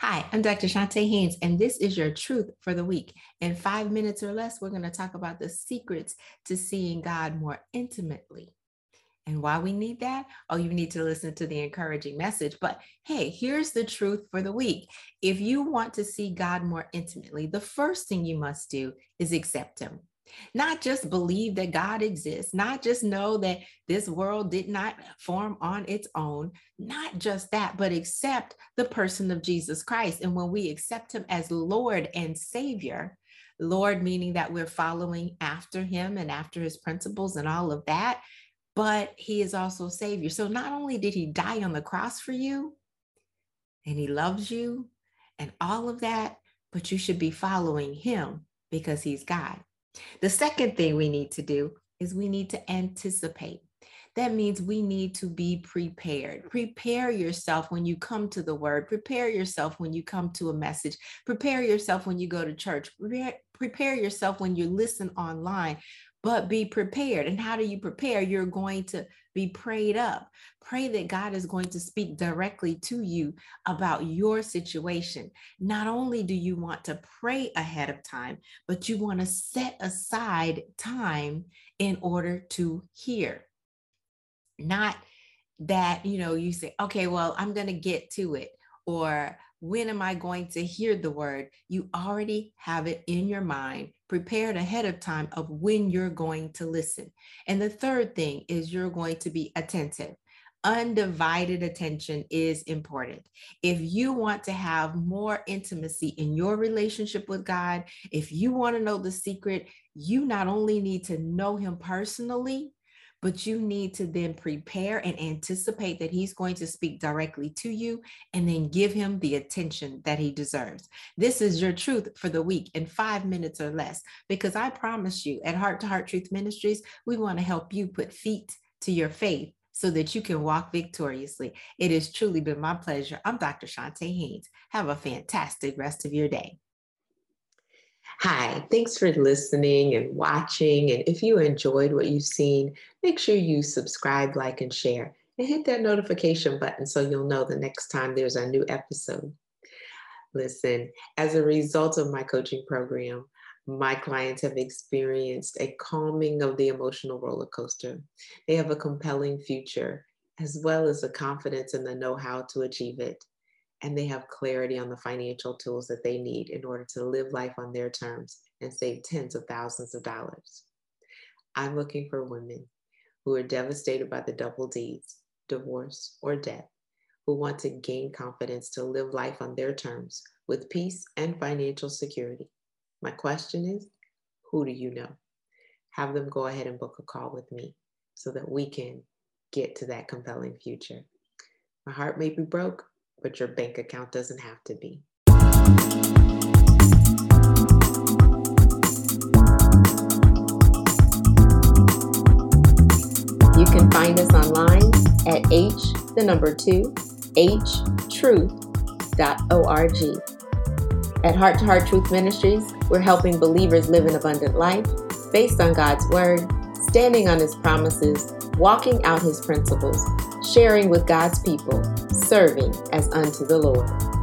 Hi, I'm Dr. Shantae Haynes, and this is your truth for the week. In five minutes or less, we're going to talk about the secrets to seeing God more intimately. And why we need that? Oh, you need to listen to the encouraging message. But hey, here's the truth for the week. If you want to see God more intimately, the first thing you must do is accept Him. Not just believe that God exists, not just know that this world did not form on its own, not just that, but accept the person of Jesus Christ. And when we accept him as Lord and Savior, Lord meaning that we're following after him and after his principles and all of that, but he is also Savior. So not only did he die on the cross for you, and he loves you and all of that, but you should be following him because he's God. The second thing we need to do is we need to anticipate. That means we need to be prepared. Prepare yourself when you come to the word. Prepare yourself when you come to a message. Prepare yourself when you go to church. Prepare, yourself when you listen online but be prepared. And how do you prepare? You're going to be prayed up. Pray that God is going to speak directly to you about your situation. Not only do you want to pray ahead of time, but you want to set aside time in order to hear. Not that, you know, you say, okay, well, I'm going to get to it, or when am I going to hear the word? You already have it in your mind, prepared ahead of time of when you're going to listen. And the third thing is you're going to be attentive. Undivided attention is important. If you want to have more intimacy in your relationship with God, if you want to know the secret, you not only need to know Him personally, but you need to then prepare and anticipate that he's going to speak directly to you and then give him the attention that he deserves. This is your truth for the week in five minutes or less, because I promise you at Heart to Heart Truth Ministries, we want to help you put feet to your faith so that you can walk victoriously. It has truly been my pleasure. I'm Dr. Shantae Haynes. Have a fantastic rest of your day. Hi, thanks for listening and watching. And if you enjoyed what you've seen, make sure you subscribe, like, and share, and hit that notification button so you'll know the next time there's a new episode. Listen, as a result of my coaching program, my clients have experienced a calming of the emotional roller coaster. They have a compelling future, as well as the confidence and the know how to achieve it and they have clarity on the financial tools that they need in order to live life on their terms and save tens of thousands of dollars. I'm looking for women who are devastated by the double D's, divorce, or death, who want to gain confidence to live life on their terms with peace and financial security. My question is who do you know? Have them go ahead and book a call with me so that we can get to that compelling future. My heart may be broke, but your bank account doesn't have to be. You can find us online at h the number 2 htruth.org. At Heart to Heart Truth Ministries, we're helping believers live an abundant life based on God's word, standing on his promises, walking out his principles, sharing with God's people, serving as unto the Lord.